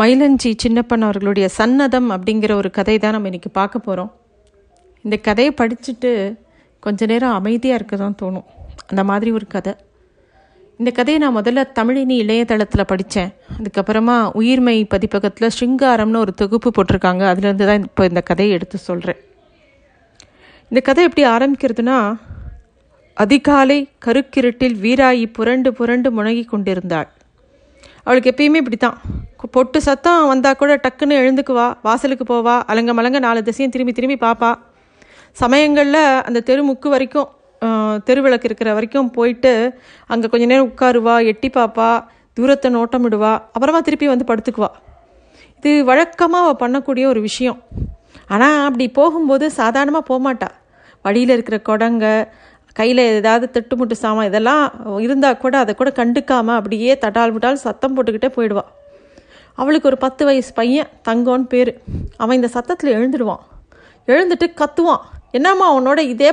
மயிலஞ்சி சின்னப்பன் அவர்களுடைய சன்னதம் அப்படிங்கிற ஒரு கதை தான் நம்ம இன்றைக்கி பார்க்க போகிறோம் இந்த கதையை படிச்சுட்டு கொஞ்ச நேரம் அமைதியாக இருக்க தான் தோணும். அந்த மாதிரி ஒரு கதை. இந்த கதையை நான் முதல்ல தமிழினி இளையதளத்தில் படித்தேன் அதுக்கப்புறமா உயிர்மை பதிப்பகத்தில் ஸ்ருங்காரம்னு ஒரு தொகுப்பு போட்டிருக்காங்க. அதுலேருந்து தான் இப்போ இந்த கதையை எடுத்து சொல்கிறேன் இந்த கதை எப்படி ஆரம்பிக்கிறதுனா அதிகாலை கருக்கிருட்டில் வீராயி புரண்டு புரண்டு முனகி கொண்டிருந்தாள். அவளுக்கு எப்பயுமே இப்படி தான் பொட்டு சத்தம் வந்தால் கூட டக்குன்னு எழுந்துக்குவா வாசலுக்கு போவா அலங்க மலங்க நாலு திசையும் திரும்பி திரும்பி பார்ப்பா சமயங்களில் அந்த தெருமுக்கு வரைக்கும் தெருவிளக்கு இருக்கிற வரைக்கும் போயிட்டு அங்கே கொஞ்ச நேரம் உட்காருவா எட்டி பார்ப்பா தூரத்தை நோட்டமிடுவா அப்புறமா திருப்பி வந்து படுத்துக்குவா. இது வழக்கமாக அவள் பண்ணக்கூடிய ஒரு விஷயம். ஆனால் அப்படி போகும்போது சாதாரணமாக போகமாட்டா வழியில் இருக்கிற குடங்க கையில் ஏதாவது திட்டுமுட்டு சாமான் இதெல்லாம் இருந்தால் கூட அதை கூட கண்டுக்காமல் அப்படியே தட்டால் விட்டால் சத்தம் போட்டுக்கிட்டே போயிடுவாள் அவளுக்கு ஒரு பத்து வயசு பையன் தங்கோன்னு பேர். அவன் இந்த சத்தத்தில் எழுந்துடுவான் எழுந்துட்டு கத்துவான். என்னம்மா உன்னோட இதே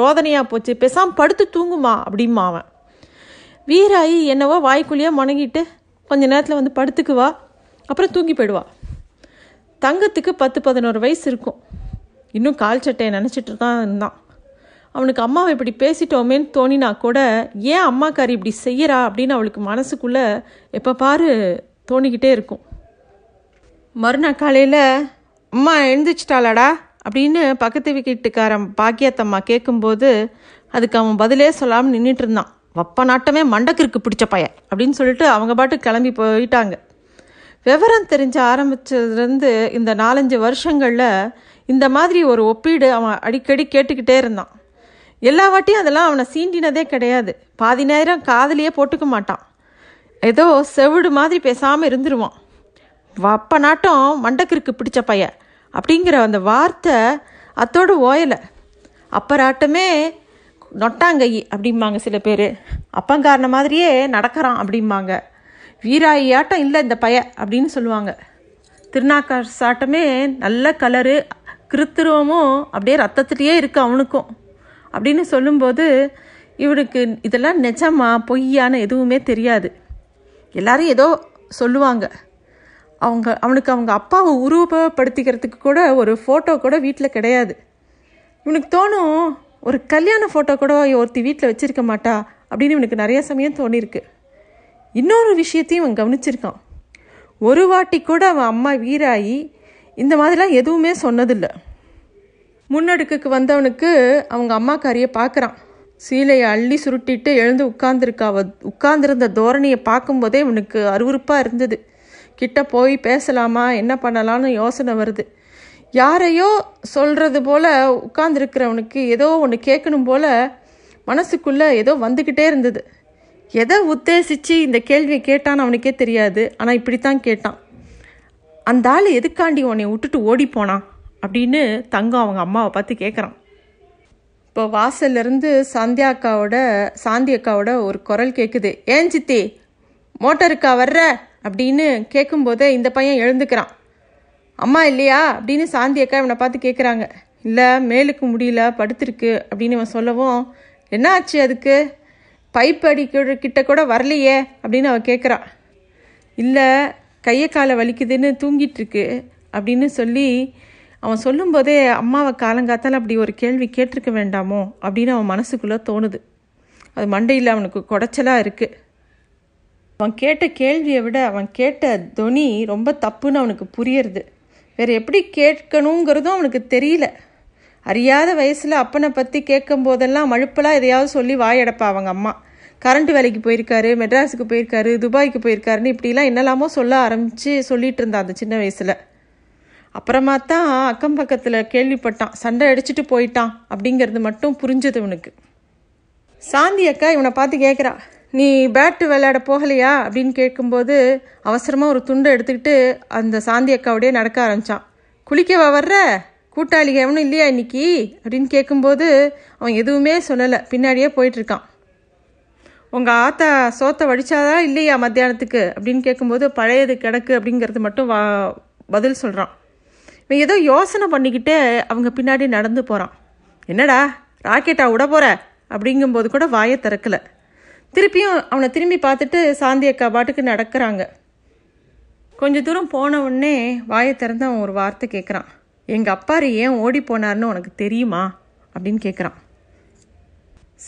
ரோதனையாக போச்சு. பேசாமல் படுத்து தூங்குமா அப்படிமா அவன். வீராயி என்னவோ வாய்க்குள்ளேயே முணங்கிட்டு கொஞ்ச நேரத்தில் வந்து படுத்துக்குவா. அப்புறம் தூங்கி போயிடுவா. தங்கத்துக்கு பத்து பதினோரு வயசு இருக்கும். இன்னும் கால் சட்டையை நினச்சிட்டு தான். இருந்தான் அவனுக்கு அம்மாவை இப்படி பேசிட்டோமேன்னு தோணினா கூட ஏன் அம்மாக்காரி இப்படி செய்கிறா அப்படின்னு அவளுக்கு மனசுக்குள்ளே எப்போ பாரு தோணிக்கிட்டே இருக்கும். மறுநாள் காலையில் அம்மா எழுந்திரிச்சிட்டாளாடா? அப்படின்னு பக்கத்து வீட்டுக்காரன் பாக்கியத்தம்மா கேட்கும்போது அதுக்கு அவன் பதிலே சொல்லாமல் நின்றுட்டு இருந்தான். வப்ப நாட்டமே மண்டக்கிற்கு பிடிச்ச பையன் அப்படின்னு சொல்லிட்டு அவங்க பாட்டு கிளம்பி போயிட்டாங்க. விவரம் தெரிஞ்ச ஆரம்பித்ததுலேருந்து இந்த நாலஞ்சு வருஷங்களில் இந்த மாதிரி ஒரு ஒப்பீடு அவன் அடிக்கடி கேட்டுக்கிட்டே இருந்தான். எல்லா வாட்டியும் அதெல்லாம் அவனை சீண்டினதே கிடையாது. பாதி நேரம் காதலியே போட்டுக்க மாட்டான். ஏதோ செவிடு மாதிரி பேசாமல் இருந்துருவான். வப்ப நாட்டம் மண்டக்கிற்கு பிடிச்ச பையன் அப்படிங்கிற அந்த வார்த்தை அத்தோடு ஓயலை. அப்பராட்டமே நொட்டாங்கை அப்படிம்பாங்க சில பேர். அப்பங்காரன மாதிரியே நடக்கிறான் அப்படிம்பாங்க. வீராயாட்டம் இல்லை இந்த பைய அப்படின்னு சொல்லுவாங்க. திருநாக்கார் சாட்டமே நல்ல கலரு கிருத்திருவமும் அப்படியே ரத்தத்துலேயே இருக்குது அவனுக்கும். அப்படின்னு சொல்லும்போது இவனுக்கு இதெல்லாம் நிஜமா பொய்யான எதுவுமே தெரியாது. எல்லாரும் ஏதோ சொல்லுவாங்க. அவங்க அவனுக்கு அவங்க அப்பாவை உருவப்படுத்திக்கிறதுக்கு கூட ஒரு ஃபோட்டோ கூட வீட்டில் கிடையாது. இவனுக்கு தோணும் ஒரு கல்யாண ஃபோட்டோ கூட ஒருத்தி வீட்டில் வச்சுருக்க மாட்டா அப்படின்னு இவனுக்கு நிறைய சமயம் தோணியிருக்கு. இன்னொரு விஷயத்தையும் அவன் கவனிச்சிருக்கான். ஒரு வாட்டி கூட அவன் அம்மா வீராகி இந்த மாதிரிலாம் எதுவுமே சொன்னதில்லை. முன்னடுக்குக்கு வந்தவனுக்கு அவங்க அம்மாக்காரியை பார்க்குறான். சீலையை அள்ளி சுருட்டிட்டு எழுந்து உட்கார்ந்துருக்கா உட்கார்ந்துருந்த தோரணியை பார்க்கும்போதே இவனுக்கு அருவறுப்பாக இருந்தது. கிட்ட போய் பேசலாமா என்ன பண்ணலான்னு யோசனை வருது. யாரையோ சொல்கிறது போல் உட்கார்ந்துருக்கிறவனுக்கு ஏதோ ஒன்று கேட்கணும் போல் மனசுக்குள்ளே ஏதோ வந்துக்கிட்டே இருந்தது. எதை உத்தேசித்து இந்த கேள்வியை கேட்டான்னு அவனுக்கே தெரியாது ஆனால் இப்படித்தான் கேட்டான். அந்த ஆள் எதுக்காண்டி உன்னை விட்டுட்டு ஓடி போனான்? அப்படின்னு தங்கம் அவங்க அம்மாவை பார்த்து கேட்குறான் இப்போ வாசல்லேருந்து சாந்தியா அக்காவோட சாந்தி அக்காவோட ஒரு குரல் கேட்குது ஏன் சித்தி மோட்டருக்கா வர்ற? அப்படின்னு கேட்கும்போதே இந்த பையன் எழுந்துக்கிறான். அம்மா இல்லையா? அப்படின்னு சாந்தி அக்கா இவனை பார்த்து கேட்குறாங்க இல்லை மேலுக்கு முடியல படுத்துருக்கு அப்படின்னு இவன் சொல்லவும் என்ன ஆச்சு அதுக்கு? பைப் அடிக்கிற கிட்ட கூட வரலையே அப்படின்னு அவன் கேட்குறான் இல்லை கையை காலை வலிக்குதுன்னு தூங்கிட்டுருக்கு அப்படின்னு சொல்லி அவன் சொல்லும்போதே அம்மாவை காலங்காத்தால் அப்படி ஒரு கேள்வி கேட்டிருக்க வேண்டாமோ? அப்படின்னு அவன் மனசுக்குள்ளே தோணுது. அது மண்டையில் அவனுக்கு குடைச்சலாக இருக்குது அவன் கேட்ட கேள்வியை விட அவன் கேட்ட துணி ரொம்ப தப்புன்னு அவனுக்கு புரியறது. வேறு எப்படி கேட்கணுங்கிறதும் அவனுக்கு தெரியல. அறியாத வயசில் அப்பனை பற்றி கேட்கும் போதெல்லாம் மழுப்பெல்லாம் எதையாவது சொல்லி வாயடப்பா அவங்க அம்மா. கரண்ட் வேலைக்கு போயிருக்காரு மெட்ராஸுக்கு போயிருக்காரு துபாய்க்கு போயிருக்காருன்னு இப்படிலாம் என்னெல்லாமோ சொல்ல ஆரம்பித்து சொல்லிகிட்டு இருந்தான் அந்த சின்ன வயசில். அப்புறமா தான் அக்கம் பக்கத்தில் கேள்விப்பட்டான். சண்டை அடிச்சுட்டு போயிட்டான். அப்படிங்கிறது மட்டும் புரிஞ்சது இவனுக்கு சாந்தி அக்கா இவனை பார்த்து கேட்குறா நீ பேட்டு விளையாட போகலையா? அப்படின்னு கேட்கும்போது அவசரமாக ஒரு துண்டை எடுத்துக்கிட்டு அந்த சாந்தி அக்காவோடய நடக்க ஆரம்பித்தான் குளிக்கவா வர்ற? கூட்டாளி எவனும் இல்லையா இன்னைக்கு? அப்படின்னு கேட்கும்போது அவன் எதுவுமே சொல்லலை. பின்னாடியே போயிட்டுருக்கான். உங்கள் ஆத்தா சோத்தை வடிச்சாதா இல்லையா மத்தியானத்துக்கு? அப்படின்னு கேட்கும்போது பழையது கிடக்கு அப்படிங்கிறது மட்டும் வா பதில் சொல்கிறான் இவன் ஏதோ யோசனை பண்ணிக்கிட்டே அவங்க பின்னாடி நடந்து போகிறான் என்னடா ராக்கெட்டா விட போகிற அப்படிங்கும்போது கூட வாயை திறக்கலை. திருப்பியும் அவனை திரும்பி பார்த்துட்டு சாந்தி அக்கா பாட்டுக்கு நடக்கிறாங்க. கொஞ்ச தூரம் போன உடனே வாயை திறந்து அவன் ஒரு வார்த்தை கேட்குறான் எங்கள் அப்பாரு ஏன் ஓடி போனார்னு உனக்கு தெரியுமா? அப்படின்னு கேட்குறான்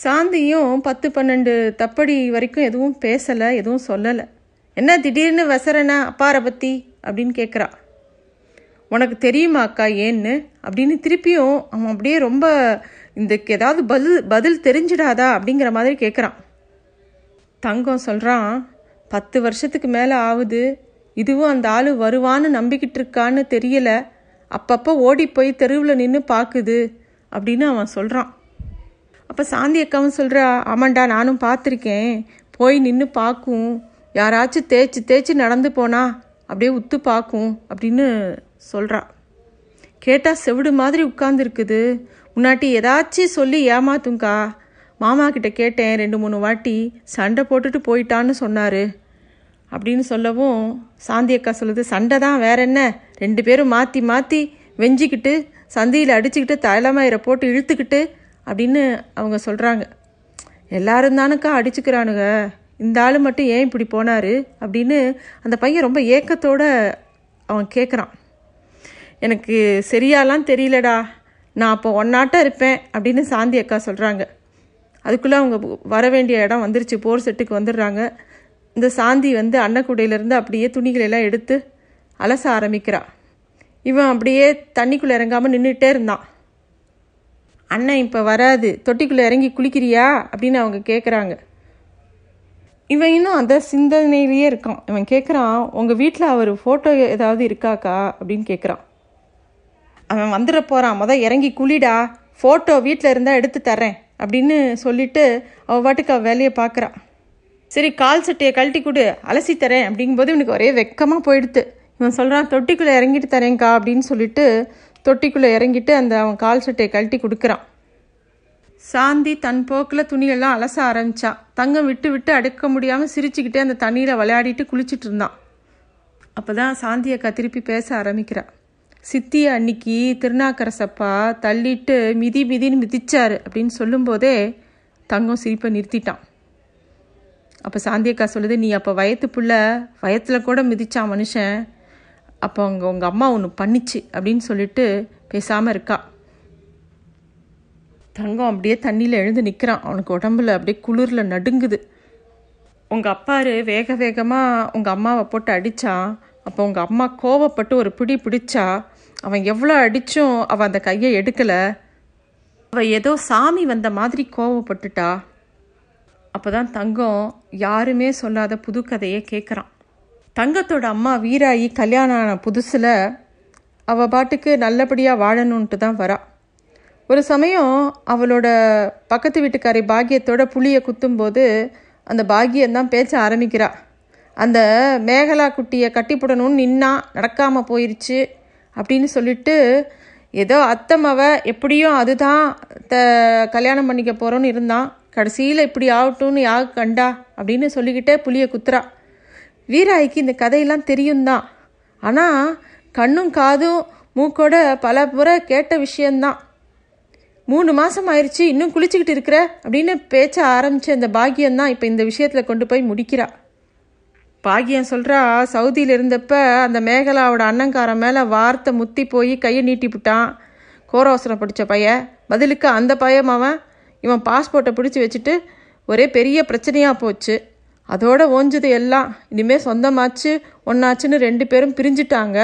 சாந்தியும் பத்து பன்னெண்டு தப்படி வரைக்கும் எதுவும் பேசலை எதுவும் சொல்லலை. என்ன திடீர்னு வசரனா அப்பாரை பற்றி அப்படின்னு கேட்குறா உனக்கு தெரியுமா அக்கா ஏன்னு? அப்படின்னு திருப்பியும் அவன் அப்படியே ரொம்ப இந்த ஏதாவது பதில் பதில் தெரிஞ்சிடாதா? அப்படிங்கிற மாதிரி கேட்குறான் தங்கம் சொல்கிறான் பத்து வருஷத்துக்கு மேலே ஆகுது. இதுவும் அந்த ஆள் வருவான்னு நம்பிக்கிட்டு இருக்கான்னு தெரியல. அப்பப்போ ஓடி போய் தெருவில் நின்று பார்க்குது அப்படின்னு அவன் சொல்கிறான் அப்போ சாந்தி அக்காவும் சொல்கிறா ஆமாண்டா நானும் பார்த்துருக்கேன் போய் நின்று பார்க்கும் யாராச்சும் தேய்ச்சி தேய்ச்சி நடந்து போனா அப்படியே உத்து பார்க்கும் அப்படின்னு சொல்கிறா கேட்டால் செவிடு மாதிரி உட்காந்துருக்குது முன்னாட்டி ஏதாச்சும் சொல்லி ஏமாத்துங்கக்கா மாமா கிட்ட கேட்டேன் ரெண்டு மூணு வாட்டி. சண்டை போட்டுட்டு போயிட்டான்னு சொன்னார். அப்படின்னு சொல்லவும் சாந்தி அக்கா சொல்லுது சண்டை தான் வேற என்ன? ரெண்டு பேரும் மாற்றி மாற்றி வெஞ்சிக்கிட்டு சந்தியில் அடிச்சுக்கிட்டு தலைமயிரை போட்டு இழுத்துக்கிட்டு அப்படின்னு அவங்க சொல்கிறாங்க எல்லாரும் தானுக்கா அடிச்சுக்கிறானுங்க. இந்த ஆள் மட்டும் ஏன் இப்படி போனார்? அப்படின்னு அந்த பையன் ரொம்ப ஏக்கத்தோட அவன் கேட்குறான் எனக்கு சரியாலாம் தெரியலடா. நான் அப்போ ஒன்னாட்டம் இருப்பேன் அப்படின்னு சாந்தி அக்கா சொல்கிறாங்க அதுக்குள்ளே அவங்க வர வேண்டிய இடம் வந்துருச்சு. போர் செட்டுக்கு வந்துடுறாங்க. இந்த சாந்தி வந்து அன்னக்குடையிலேருந்து அப்படியே துணிகளை எல்லாம் எடுத்து அலச ஆரம்பிக்கிறா. இவன் அப்படியே தண்ணிக்குள்ளே இறங்காமல் நின்றுட்டே இருந்தான். அண்ணன் இப்போ வராது. தொட்டிக்குள்ளே இறங்கி குளிக்கிறியா? அப்படின்னு அவங்க கேட்குறாங்க இவன் இன்னும் அந்த சிந்தனையிலேயே இருக்கான். இவன் கேட்குறான் உங்கள் வீட்டில் அவர் ஃபோட்டோ ஏதாவது இருக்காக்கா? அப்படின்னு கேட்குறான் அவன் வந்துட போகிறான் மொதல் இறங்கி குளிடா. ஃபோட்டோ வீட்டில் இருந்தால் எடுத்து தரேன் அப்படின்னு சொல்லிட்டு அவள் பாட்டுக்கு அவள் வேலையை பார்க்குறா சரி கால் சட்டையை கழட்டி கொடு. அலசி தரேன் அப்படிங்கும்போது இவனுக்கு ஒரே வெக்கமாக போயிடுது இவன் சொல்கிறான் தொட்டிக்குள்ளே இறங்கிட்டு தரேங்க்கா அப்படின்னு சொல்லிட்டு தொட்டிக்குள்ளே இறங்கிட்டு அந்த அவன் கால் சட்டையை கழட்டி கொடுக்குறான். சாந்தி தன் போக்கில் துணியெல்லாம் அலச ஆரம்பிச்சா. தங்கம் விட்டு விட்டு அடுக்க முடியாமல் சிரிச்சுக்கிட்டே அந்த தண்ணியில் விளையாடிட்டு குளிச்சுட்டு இருந்தான். அப்போ தான் சாந்தி அக்கா திருப்பி பேச ஆரம்பிக்கிறான் சித்தி அன்னைக்கு திருநாக்கரசப்பா தள்ளிட்டு மிதி மிதின்னு மிதிச்சாரு அப்படின்னு சொல்லும்போதே தங்கம் சிரிப்பை நிறுத்திட்டான். அப்போ சாந்தியக்கா சொல்லுது நீ அப்போ வயத்து புள்ள வயத்தில் கூட மிதிச்சான் மனுஷன் அப்போ அவங்க உங்கள் அம்மா ஒன்று பண்ணிச்சு அப்படின்னு சொல்லிட்டு பேசாமல் இருக்கா. தங்கம் அப்படியே தண்ணியில் எழுந்து நிற்கிறான் அவனுக்கு உடம்புல அப்படியே குளிரில் நடுங்குது. உங்கள் அப்பாரு வேக வேகமாக உங்கள் அம்மாவை போட்டு அடித்தான் அப்போ உங்கள் அம்மா கோவப்பட்டு ஒரு பிடி பிடிச்சா அவன் எவ்வளோ அடித்தும் அவன் அந்த கையை எடுக்கலை. அவள் ஏதோ சாமி வந்த மாதிரி கோவப்பட்டுட்டா. அப்போ தான் தங்கம் யாருமே சொல்லாத புது கதையை கேட்குறான் தங்கத்தோட அம்மா வீராயி கல்யாணம் ஆன புதுசில் அவள் பாட்டுக்கு நல்லபடியாக வாழணுன்ட்டு தான் வரா. ஒரு சமயம் அவளோட பக்கத்து வீட்டுக்காரி பாக்கியத்தோட புளியை குத்தும்போது அந்த பாக்கியந்தான் பேச்ச ஆரம்பிக்கிறா. அந்த மேகலா குட்டியை கட்டிப்புடணும்னு நின்னா நடக்காமல் போயிருச்சு. அப்படின்னு சொல்லிட்டு ஏதோ அத்தமவ எப்படியும் அதுதான் த கல்யாணம் பண்ணிக்க போகிறோன்னு இருந்தான். கடைசியில் இப்படி ஆகட்டும்னு யாரு கண்டா? அப்படின்னு சொல்லிக்கிட்டே புளியை குத்துறா. வீராய்க்கு இந்த கதையெல்லாம் தெரியும் தான் ஆனால் கண்ணும் காதும் மூக்கோட பல முறை கேட்ட விஷயந்தான். மூணு மாதம் ஆயிடுச்சு இன்னும் குளிச்சுக்கிட்டு இருக்கிற? அப்படின்னு பேச்ச ஆரம்பித்த இந்த பாக்கியம் தான் இப்போ இந்த விஷயத்தில் கொண்டு போய் முடிக்கிறா. பாக்கியம் சொல்கிறா சவுதியில் இருந்தப்ப அந்த மேகலாவோட அண்ணங்காரன் மேலே வார்த்தை முத்தி போய் கையை நீட்டிவிட்டான் கோரோசனம் பிடிச்ச பையன் பதிலுக்கு அந்த பையன் அவன் இவன் பாஸ்போர்ட்டை பிடிச்சி வச்சுட்டு ஒரே பெரிய பிரச்சனையாக போச்சு. அதோட ஓஞ்சது எல்லாம் இனிமேல் சொந்தமாச்சு ஒன்றாச்சுன்னு ரெண்டு பேரும் பிரிஞ்சிட்டாங்க.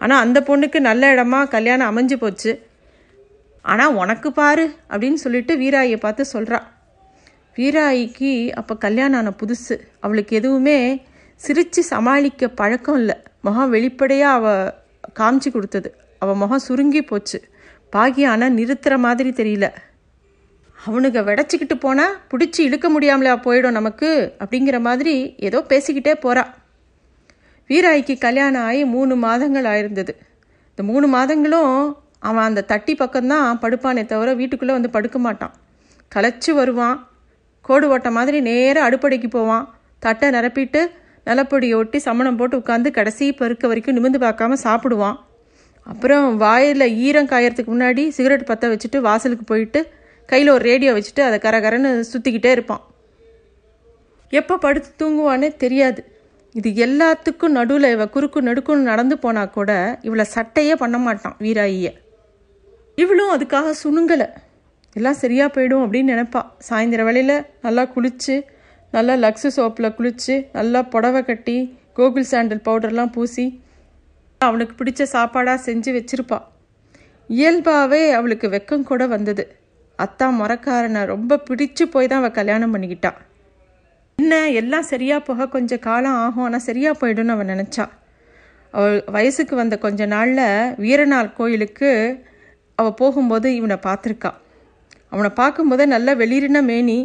ஆனால் அந்த பொண்ணுக்கு நல்ல இடமா கல்யாணம் அமைஞ்சு போச்சு. ஆனால் உனக்கு பாரு அப்படின்னு சொல்லிட்டு வீராயை பார்த்து சொல்கிறா வீராயிக்கு அப்போ கல்யாணம் ஆன புதுசு. அவளுக்கு எதுவுமே சிரித்து சமாளிக்க பழக்கம் இல்லை. முகம் வெளிப்படையாக அவள் காமிச்சு கொடுத்தது. அவள் முகம் சுருங்கி போச்சு. பாகியம் ஆனால் நிறுத்துற மாதிரி தெரியல. அவனுங்க விடச்சிக்கிட்டு போனால் பிடிச்சி இழுக்க முடியாமலா போயிடும் நமக்கு அப்படிங்கிற மாதிரி ஏதோ பேசிக்கிட்டே போகிறா வீராய்க்கு கல்யாணம் ஆகி மூணு மாதங்கள் ஆயிருந்தது. இந்த மூணு மாதங்களும் அவன் அந்த தட்டி பக்கம்தான் படுப்பானே தவிர வீட்டுக்குள்ளே வந்து படுக்க மாட்டான். களைச்சி வருவான். கோடு ஓட்ட மாதிரி நேராக அடுப்படைக்கு போவான். தட்டை நிரப்பிட்டு நிலப்பொடியை ஒட்டி சமணம் போட்டு உட்காந்து கடைசி பருக்க வரைக்கும் நிமிந்து பார்க்காம சாப்பிடுவான். அப்புறம் வாயில் ஈரம் காயறதுக்கு முன்னாடி சிகரெட் பற்ற வச்சுட்டு வாசலுக்கு போயிட்டு கையில் ஒரு ரேடியோ வச்சுட்டு அதை கரகரன்னு சுற்றிக்கிட்டே இருப்பான். எப்போ படுத்து தூங்குவானே தெரியாது. இது எல்லாத்துக்கும் நடுவில் இவ குறுக்கு நடுக்குன்னு நடந்து போனால் கூட இவளை சட்டையே பண்ண மாட்டான் வீராயியை. இவளும் அதுக்காக சுணுங்கலை. எல்லாம் சரியாக போயிடும் அப்படின்னு நினைப்பா. சாயந்தர வேளையில் நல்லா குளித்து நல்லா லக்ஸு சோப்பில் குளித்து நல்லா புடவை கட்டி கோகுல் சாண்டல் பவுடர்லாம் பூசி அவனுக்கு பிடிச்ச சாப்பாடாக செஞ்சு வச்சிருப்பாள் இயல்பாகவே அவளுக்கு வெக்கம் கூட வந்தது. அத்தா மரக்காரனை ரொம்ப பிடிச்சு போய் தான் அவள் கல்யாணம் பண்ணிக்கிட்டா. என்ன எல்லாம் சரியாக போக கொஞ்சம் காலம் ஆகும் ஆனால் சரியாக போயிடும்னு அவன் நினச்சா. அவள் வயசுக்கு வந்த கொஞ்ச நாளில் வீரநாள் கோயிலுக்கு அவள் போகும்போது இவனை பார்த்துருக்கா. அவனை பார்க்கும்போதே நல்ல வெளிரின மேனி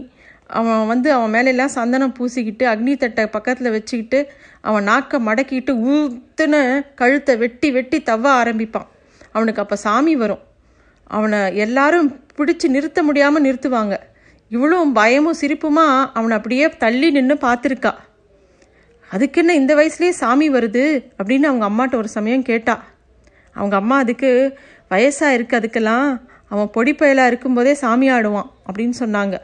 அவன் வந்து அவன் மேலெல்லாம் சந்தனம் பூசிக்கிட்டு அக்னி தட்டை பக்கத்தில் வச்சுக்கிட்டு அவன் நாக்கை மடக்கிட்டு ஊத்துன்னு கழுத்தை வெட்டி வெட்டி தவ ஆரம்பிப்பான். அவனுக்கு அப்போ சாமி வரும். அவனை எல்லாரும் பிடிச்சி நிறுத்த முடியாமல் நிறுத்துவாங்க. இவளும் பயமும் சிரிப்புமா அவனை அப்படியே தள்ளி நின்று பார்த்துருக்கா. அதுக்கு என்ன இந்த வயசுலேயே சாமி வருது அப்படின்னு அவங்க அம்மாட்ட ஒரு சமயம் கேட்டா. அவங்க அம்மா அதுக்கு வயசாக இருக்கு அதுக்கெல்லாம். அவன் பொடி பயலாக இருக்கும்போதே சாமி ஆடுவான் அப்படின்னு சொன்னாங்க.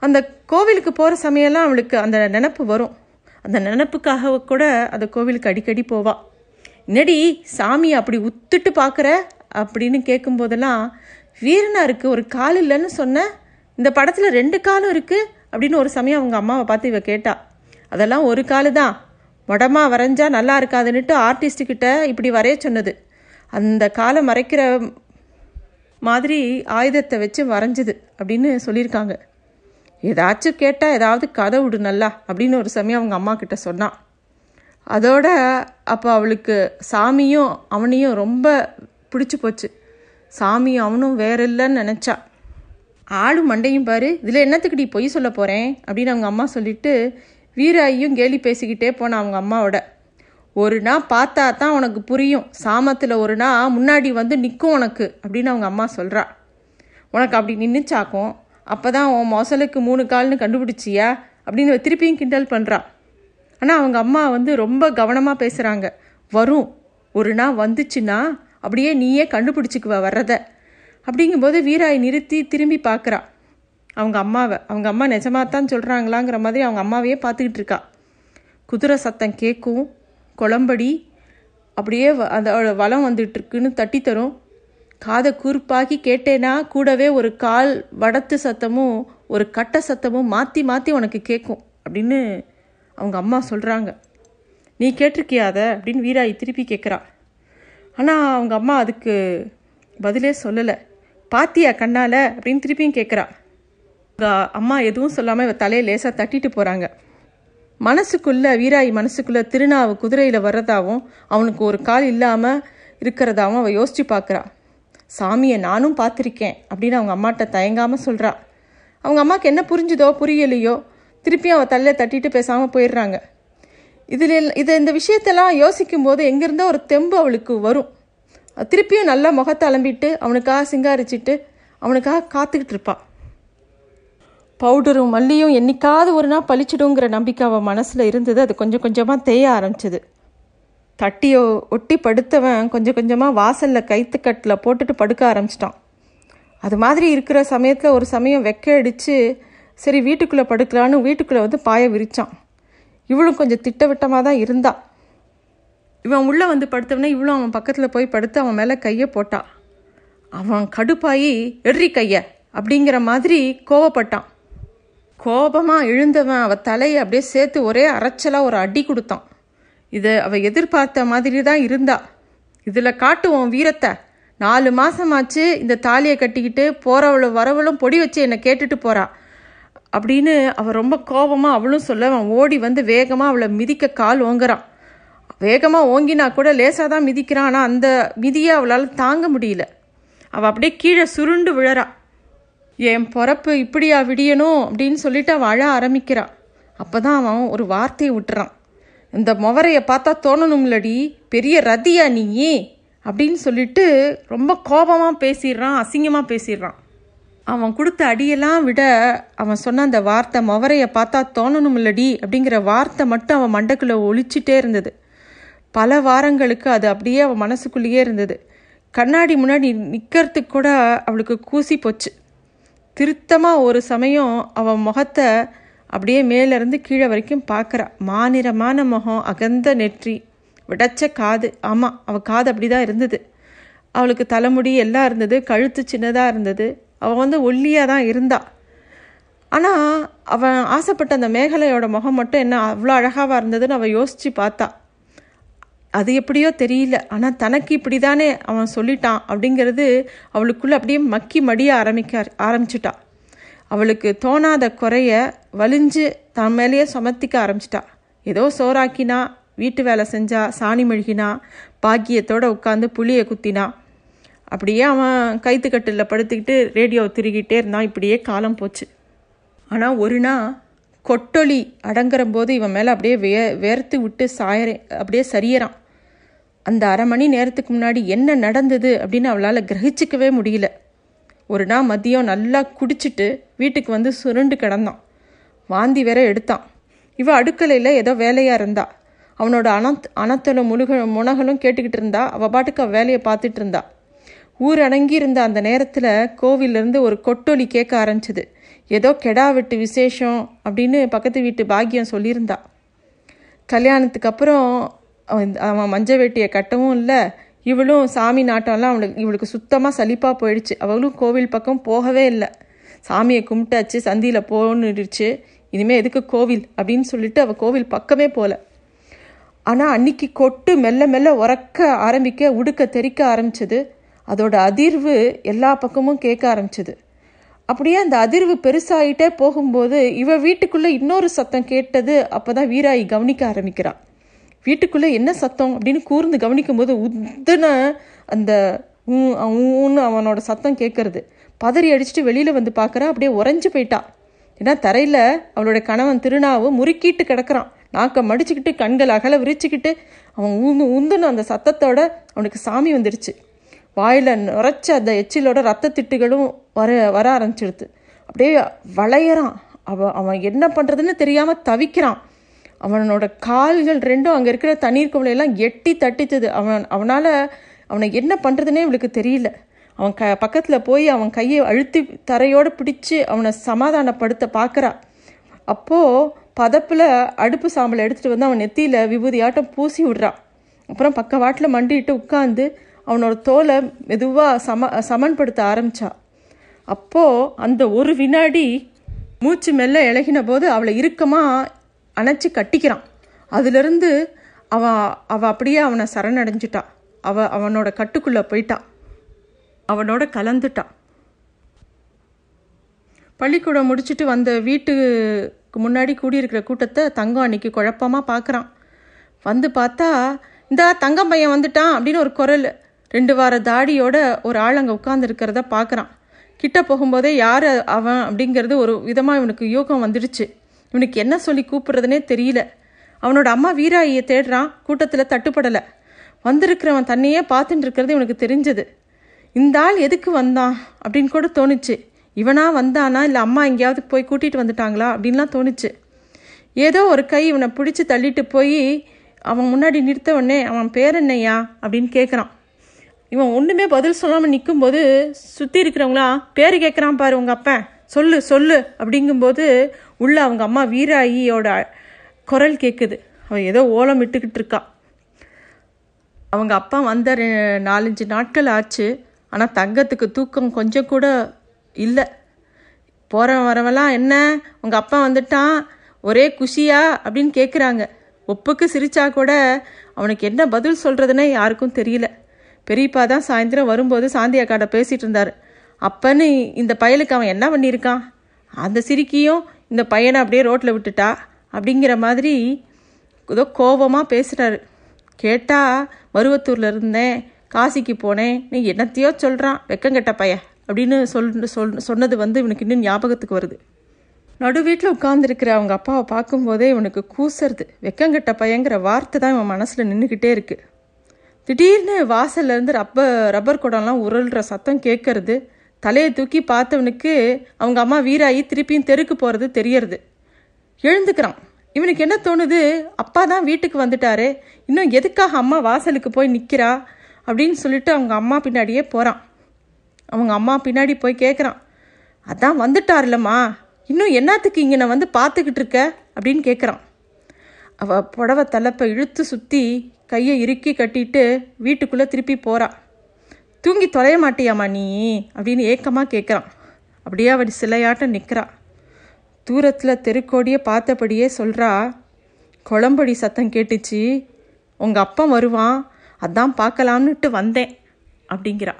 அந்த கோவிலுக்கு போகிற சமயம்லாம் அவளுக்கு அந்த நினப்பு வரும். அந்த நினப்புக்காக கூட அந்த கோவிலுக்கு அடிக்கடி போவா. என்னடி சாமி அப்படி உத்துட்டு பார்க்குற? அப்படின்னு கேட்கும்போதெல்லாம் வீரனா இருக்கு ஒரு கால் இல்லைன்னு சொன்ன இந்த படத்தில் ரெண்டு காலும் இருக்குது அப்படின்னு ஒரு சமயம் அவங்க அம்மாவை பார்த்து இவ கேட்டா. அதெல்லாம் ஒரு காலு தான் மொடமா வரைஞ்சா நல்லா இருக்காதுன்னுட்டு ஆர்டிஸ்ட்டுக்கிட்ட இப்படி வரைய சொன்னது. அந்த காலை மறைக்கிற மாதிரி ஆயுதத்தை வச்சு வரைஞ்சது அப்படின்னு சொல்லியிருக்காங்க. ஏதாச்சும் கேட்டால் ஏதாவது கதை விடு நல்லா அப்படின்னு ஒரு சமயம் அவங்க அம்மா கிட்ட சொன்னான் அதோட அப்போ அவளுக்கு சாமியும் அவனையும் ரொம்ப பிடிச்சி போச்சு. சாமியும் அவனும் வேற இல்லைன்னு நினச்சா. ஆளும் மண்டையும் பாரு இதில் என்னத்துக்குடி பொய் சொல்ல போகிறேன் அப்படின்னு அவங்க அம்மா சொல்லிட்டு வீராயும் கேலி பேசிக்கிட்டே போனான் அவங்க அம்மாவோட. ஒரு நாள் பார்த்தா தான் உனக்கு புரியும். சாமத்தில் ஒரு நாள் முன்னாடி வந்து நிற்கும் உனக்கு அப்படின்னு அவங்க அம்மா சொல்கிறா உனக்கு அப்படி நின்றுச்சாக்கும் அப்போ தான் உன் மொசலுக்கு மூணு கால்னு கண்டுபிடிச்சியா? அப்படின்னு திருப்பியும் கிண்டல் பண்ணுறா ஆனால் அவங்க அம்மா வந்து ரொம்ப கவனமாக பேசுகிறாங்க வரும். ஒரு நாள் வந்துச்சுன்னா அப்படியே நீயே கண்டுபிடிச்சிக்குவ வர்றத. அப்படிங்கும்போது வீராய் நிறுத்தி திரும்பி பார்க்குறா அவங்க அம்மாவை. அவங்க அம்மா நிஜமாக தான் சொல்கிறாங்களாங்கிற மாதிரி அவங்க அம்மாவையே பார்த்துக்கிட்டு இருக்கா. குதிரை சத்தம் கேட்கும் குளம்படி அப்படியே வ- அந்த வளம் வந்துட்டு இருக்குன்னு தட்டி தரும் காதை கூர்ப்பாக்கி கேட்டேனா கூடவே ஒரு கால் வடத்து சத்தமும் ஒரு கட்ட சத்தமும் மாற்றி மாற்றி உனக்கு கேட்கும் அப்படின்னு அவங்க அம்மா சொல்கிறாங்க நீ கேட்டிருக்கியா அதை அப்படின்னு வீராயி திருப்பி கேட்குறா ஆனால் அவங்க அம்மா அதுக்கு பதிலே சொல்லலை. பாத்தியா கண்ணால் அப்படின்னு திருப்பியும் கேட்குறா அவங்க அம்மா எதுவும் சொல்லாமல் இவ தலையை லேசாக தட்டிட்டு போகிறாங்க மனசுக்குள்ளே வீராயி மனசுக்குள்ளே திருநாவு குதிரையில் வர்றதாகவும் அவனுக்கு ஒரு கால் இல்லாமல் இருக்கிறதாவும் அவள் யோசித்து பார்க்குறா சாமியை நானும் பார்த்துருக்கேன் அப்படின்னு அவங்க அம்மாட்ட தயங்காமல் சொல்கிறா அவங்க அம்மாவுக்கு என்ன புரிஞ்சுதோ புரியலையோ திருப்பியும் அவள் தள்ள தட்டிட்டு பேசாமல் போயிடுறாங்க. இதில் இது இந்த விஷயத்தெல்லாம் யோசிக்கும் போது எங்கேருந்தோ ஒரு தெம்பு அவளுக்கு வரும். திருப்பியும் நல்லா முகத்தை அலம்பிட்டு அவனுக்காக சிங்காரிச்சிட்டு அவனுக்காக காத்துக்கிட்டு இருப்பாள் பவுடரும் மல்லியும் என்னைக்காவது ஒரு நாள் பளிச்சிடுங்கிற நம்பிக்கை அவன் மனசில் இருந்தது. அது கொஞ்சம் கொஞ்சமாக தேய ஆரம்பிச்சது. தட்டியோ ஒட்டி படுத்தவன் கொஞ்சம் கொஞ்சமாக வாசலில் கைத்துக்கட்டில் போட்டுட்டு படுக்க ஆரம்பிச்சிட்டான். அது மாதிரி இருக்கிற சமயத்தில் ஒரு சமயம் வெக்க அடித்து சரி வீட்டுக்குள்ளே படுக்கலான்னு வீட்டுக்குள்ளே வந்து பாய விரித்தான் இவளும் கொஞ்சம் திட்டவிட்டமாக தான் இருந்தா. இவன் உள்ளே வந்து படுத்தவனே இவளும் அவன் பக்கத்தில் போய் படுத்து அவன் மேலே கையை போட்டா. அவன் கடுப்பாயி எட்ரி கையை அப்படிங்கிற மாதிரி கோவப்பட்டான். கோபமாக எழுந்தவன் அவன் தலையை அப்படியே சேர்த்து ஒரே அரைச்சலாக ஒரு அடி கொடுத்தான். இதை அவள் எதிர்பார்த்த மாதிரி தான் இருந்தா. இதில் காட்டுவோம் வீரத்தை. நாலு மாதமாச்சு இந்த தாலியை கட்டிக்கிட்டு போகிறவளும் வரவளும் பொடி வச்சு என்னை கேட்டுட்டு போகிறாள் அப்படின்னு அவள் ரொம்ப கோபமாக அவளும் சொல்ல அவன் ஓடி வந்து வேகமாக அவளை மிதிக்க கால் ஓங்குறான். வேகமாக ஓங்கினா கூட லேசாக தான் மிதிக்கிறான் ஆனால் அந்த மிதியை அவளால் தாங்க முடியல. அவள் அப்படியே கீழே சுருண்டு விழறா. என் பிறப்பு இப்படியா விடியணும்? அப்படின்னு சொல்லிட்டு அவள் அழ ஆரம்பிக்கிறான் அப்போ தான் அவன் ஒரு வார்த்தையை விட்டுறான். இந்த முவரையை பார்த்தா தோணணும்லடி பெரிய ரதியா நீ அப்படின்னு சொல்லிட்டு ரொம்ப கோபமாக பேசிடுறான் அசிங்கமாக பேசிடுறான். அவன் கொடுத்த அடியெல்லாம் விட அவன் சொன்ன அந்த வார்த்தை முவரையை பார்த்தா தோணணும்லடி அப்படிங்கிற வார்த்தை மட்டும் அவன் மண்டக்குள்ளே ஒழிச்சிட்டே இருந்தது. பல வாரங்களுக்கு அது அப்படியே அவன் மனசுக்குள்ளேயே இருந்தது. கண்ணாடி முன்னாடி நிற்கிறதுக்கு கூட அவளுக்கு கூசி போச்சு. திருத்தமாக ஒரு சமயம் அவன் முகத்தை அப்படியே மேலேருந்து கீழே வரைக்கும் பார்க்குறா. மாநிறமான முகம் அகந்த நெற்றி விடச்ச காது. ஆமாம் அவள் காது அப்படி தான் இருந்தது. அவளுக்கு தலைமுடி எல்லாம் இருந்தது கழுத்து சின்னதாக இருந்தது. அவள் வந்து ஒல்லியாக தான் இருந்தா. ஆனால் அவன் ஆசைப்பட்ட அந்த மேகலையோட முகம் மட்டும் என்ன அவ்வளோ அழகாவாக இருந்ததுன்னு அவள் யோசித்து பார்த்தா. அது எப்படியோ தெரியல. ஆனால் தனக்கு இப்படி தானே அவன் சொல்லிட்டான் அப்படிங்கிறது அவளுக்குள்ளே அப்படியே மக்கி மடிய ஆரம்பிக்க ஆரம்பிச்சிட்டான் அவளுக்கு தோணாத குறைய வலிஞ்சு தன் மேலேயே சுமத்திக்க ஆரம்பிச்சிட்டா. ஏதோ சோறாக்கினா வீட்டு வேலை செஞ்சா சாணி மெழுகினா பாக்கியத்தோடு உட்காந்து புளியை குத்தினா. அப்படியே அவன் கைத்துக்கட்டில் படுத்துக்கிட்டு ரேடியோ திருகிட்டே இருந்தான். இப்படியே காலம் போச்சு. ஆனால் ஒரு நாள் கொட்டொலி அடங்குற போது இவன் மேலே அப்படியே வே வேர்த்து விட்டு சாயறே அப்படியே சரியறான். அந்த அரை மணி நேரத்துக்கு முன்னாடி என்ன நடந்தது அப்படின்னு அவளால் கிரகிச்சிக்கவே முடியல. ஒரு நாள் மதியம் நல்லா குடிச்சிட்டு வீட்டுக்கு வந்து சுருண்டு கிடந்தான். வாந்தி வேற எடுத்தான். இவன் அடுக்கலையில் ஏதோ வேலையாக இருந்தா. அவனோட அனத் அனத்தலும் முழுக முனகலும் கேட்டுக்கிட்டு இருந்தா. அவள் பாட்டுக்கு அவள் வேலையை பார்த்துட்டு இருந்தா. ஊர் அடங்கி இருந்த அந்த நேரத்தில் கோவிலிருந்து ஒரு கொட்டொலி கேட்க ஆரம்பிச்சது. ஏதோ கெடா வெட்டு விசேஷம் அப்படின்னு பக்கத்து வீட்டு பாக்கியம் சொல்லியிருந்தா. கல்யாணத்துக்கு அப்புறம் அவன் அவன் மஞ்ச வேட்டியை கட்டவும் இல்லை. இவளும் சாமி நாட்டம்லாம் அவளுக்கு இவளுக்கு சுத்தமாக சலிப்பாக போயிடுச்சு. அவளும் கோவில் பக்கம் போகவே இல்லை. சாமியை கும்பிட்டாச்சு சந்தியில் போன்னுடுச்சு. இனிமேல் எதுக்கு கோவில்? அப்படின்னு சொல்லிட்டு அவள் கோவில் பக்கமே போகல ஆனால் அன்னைக்கு கொட்டு மெல்ல மெல்ல உறக்க ஆரம்பிக்க உடுக்க தெறிக்க ஆரம்பிச்சது. அதோட அதிர்வு எல்லா பக்கமும் கேட்க ஆரம்பிச்சது. அப்படியே அந்த அதிர்வு பெருசாகிட்டே போகும்போது இவ வீட்டுக்குள்ளே இன்னொரு சத்தம் கேட்டது அப்போ தான் வீராயி கவனிக்க ஆரம்பிக்கிறான் வீட்டுக்குள்ளே என்ன சத்தம் அப்படின்னு கூர்ந்து கவனிக்கும் போது உத்துன அந்த ஊன்னு அவனோட சத்தம் கேட்கறது. பதறி அடிச்சுட்டு வெளியில் வந்து பார்க்குறா அப்படியே உறைஞ்சு போயிட்டா. ஏன்னா தரையில் அவளோட கணவன் திருநாவு முறுக்கிட்டு கிடக்கிறான். நாக்கம் மடிச்சுக்கிட்டு கண்கள் அகல விரிச்சுக்கிட்டு அவன் ஊந்து உந்துன அந்த சத்தத்தோட அவனுக்கு சாமி வந்துடுச்சு. வாயில் நுரைச்ச அந்த எச்சிலோட ரத்த திட்டுகளும் வர வர ஆரம்பிச்சிடுது. அப்படியே வளையறான். அவன் அவன் என்ன பண்ணுறதுன்னு தெரியாமல் தவிக்கிறான். அவனோட கால்கள் ரெண்டும் அங்கே இருக்கிற தண்ணீர் குவளையெல்லாம் எட்டி தட்டிச்சது அவன் அவனால் அவனை என்ன பண்ணுறதுனே இவளுக்கு தெரியல. அவன் க பக்கத்தில் போய் அவன் கையை அழுத்தி தரையோடு பிடிச்சி அவனை சமாதானப்படுத்த பார்க்குறா. அப்போது பதப்பில் அடுப்பு சாம்பலை எடுத்துகிட்டு வந்து அவன் நெத்தியில் விபூதியாட்டம் பூசி விடுறான் அப்புறம் பக்கவாட்டில் மண்டிட்டு உட்காந்து அவனோட தோலை மெதுவாக சம சமன்படுத்த ஆரம்பித்தா அப்போது அந்த ஒரு வினாடி மூச்சு மெல்ல இழகின போது அவளை இறுக்கமாக அணைச்சி கட்டிக்கிறான். அதுலேருந்து அவன் அவள் அப்படியே அவனை சரணடைஞ்சிட்டான் அவ அவனோட கட்டுக்குள்ளே போயிட்டான் அவனோட கலந்துட்டான் பள்ளிக்கூடம் முடிச்சுட்டு வந்த வீட்டுக்கு முன்னாடி கூடியிருக்கிற கூட்டத்தை தங்கம் அன்னைக்கு குழப்பமாக பார்க்குறான் வந்து பார்த்தா இந்த தங்கம் பையன் வந்துட்டான் அப்படின்னு ஒரு குரல் ரெண்டு வார தாடியோட ஒரு ஆள் அங்கே உட்காந்துருக்கிறத பார்க்குறான் கிட்ட போகும்போதே யார் அவன்? அப்படிங்கிறது ஒரு விதமாக இவனுக்கு யோகம் வந்துடுச்சு. இவனுக்கு என்ன சொல்லி கூப்பிடுறதுனே தெரியல. அவனோட அம்மா வீராயியை தேடுறான் கூட்டத்தில் தட்டுப்படலை. வந்திருக்கிறவன் தன்னையே பார்த்துட்டு இருக்கிறது இவனுக்கு தெரிஞ்சது. இந்த ஆள் எதுக்கு வந்தான்? அப்படின்னு கூட தோணுச்சு. இவனா வந்தானா? இல்லை அம்மா எங்கேயாவது போய் கூட்டிகிட்டு வந்துட்டாங்களா? அப்படின்லாம் தோணுச்சு. ஏதோ ஒரு கை இவனை பிடிச்சி தள்ளிட்டு போய் அவன் முன்னாடி நிறுத்த உடனே அவன் பேர் என்னையா அப்படின்னு கேட்குறான் இவன் ஒன்றுமே பதில் சொல்லாமல் நிற்கும்போது சுற்றி இருக்கிறவங்களா பேர் கேட்குறான் பாரு உங்கள் அப்பன். சொல்லு சொல்லு அப்படிங்கும்போது உள்ளே அவங்க அம்மா வீராயியோட குரல் கேட்குது அவன் ஏதோ ஓலம் இட்டுக்கிட்டு இருக்கா. அவங்க அப்பா வந்த நாலஞ்சு நாட்கள் ஆச்சு. ஆனால் தங்கத்துக்கு தூக்கம் கொஞ்சம் கூட இல்லை. போகிறவன் வரவெல்லாம் என்ன? உங்கள் அப்பா வந்துட்டான். ஒரே குஷியா? அப்படின்னு கேட்குறாங்க ஒப்புக்கு சிரிச்சா கூட அவனுக்கு என்ன பதில் சொல்கிறதுனே யாருக்கும் தெரியல. பெரியப்பா தான் சாயந்தரம் வரும்போது சாந்தி பேசிகிட்டு இருந்தார். அப்பன்னு இந்த பயலுக்கு அவன் என்ன பண்ணியிருக்கான்? அந்த சிரிக்கியும் இந்த பையனை அப்படியே ரோட்டில் விட்டுட்டா? அப்படிங்கிற மாதிரி ஏதோ கோபமாக பேசுகிறாரு கேட்டால் மருவத்தூரில் இருந்தேன் காசிக்கு போனேன் நீ என்னத்தையோ சொல்கிறான் வெக்கங்கெட்ட பையன் அப்படின்னு சொல் சொல் சொன்னது வந்து இவனுக்கு இன்னும் ஞாபகத்துக்கு வருது. நடு வீட்டில் உட்காந்துருக்கிற அவங்க அப்பாவை பார்க்கும்போதே இவனுக்கு கூசுறது வெக்கங்கெட்ட பையங்கிற வார்த்தை தான் இவன் மனசில் நின்றுக்கிட்டே இருக்குது திடீர்னு வாசல்லேருந்து ரப்பர் ரப்பர் குடம்லாம் உருள்ற சத்தம் கேட்கறது தலையை தூக்கி பார்த்தவனுக்கு அவங்க அம்மா வீராயி திருப்பியும் தெருக்கு போகிறது தெரியறது. எழுந்துக்கிறான். இவனுக்கு என்ன தோணுது? அப்பா தான் வீட்டுக்கு வந்துட்டாரு. இன்னும் எதுக்காக அம்மா வாசலுக்கு போய் நிற்கிறா அப்படின்னு சொல்லிட்டு அவங்க அம்மா பின்னாடியே போகிறான் அவங்க அம்மா பின்னாடி போய் கேட்குறான் அதான் வந்துட்டார்லம்மா. இன்னும் என்னத்துக்கு இங்கே நான் வந்து பார்த்துக்கிட்டு இருக்க? அப்படின்னு கேட்குறான் அவள் புடவை தலைப்பை இழுத்து சுற்றி கையை இறுக்கி கட்டிட்டு வீட்டுக்குள்ளே திருப்பி போகிறான் தூங்கி தொலைய மாட்டியாமா நீ? அப்படின்னு ஏக்கமாக கேட்குறான் அப்படியே அவர் சிலையாட்டம் நிற்கிறா தூரத்தில் தெருக்கோடியே பார்த்தபடியே சொல்கிறா குளம்படி சத்தம் கேட்டுச்சு. உங்கள் அப்பா வருவான். அதான் பார்க்கலான்னுட்டு வந்தேன் அப்படிங்கிறா.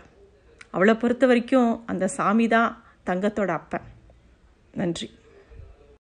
அவளை பொறுத்த வரைக்கும் அந்த சாமி தான் தங்கத்தோட அப்பன். நன்றி.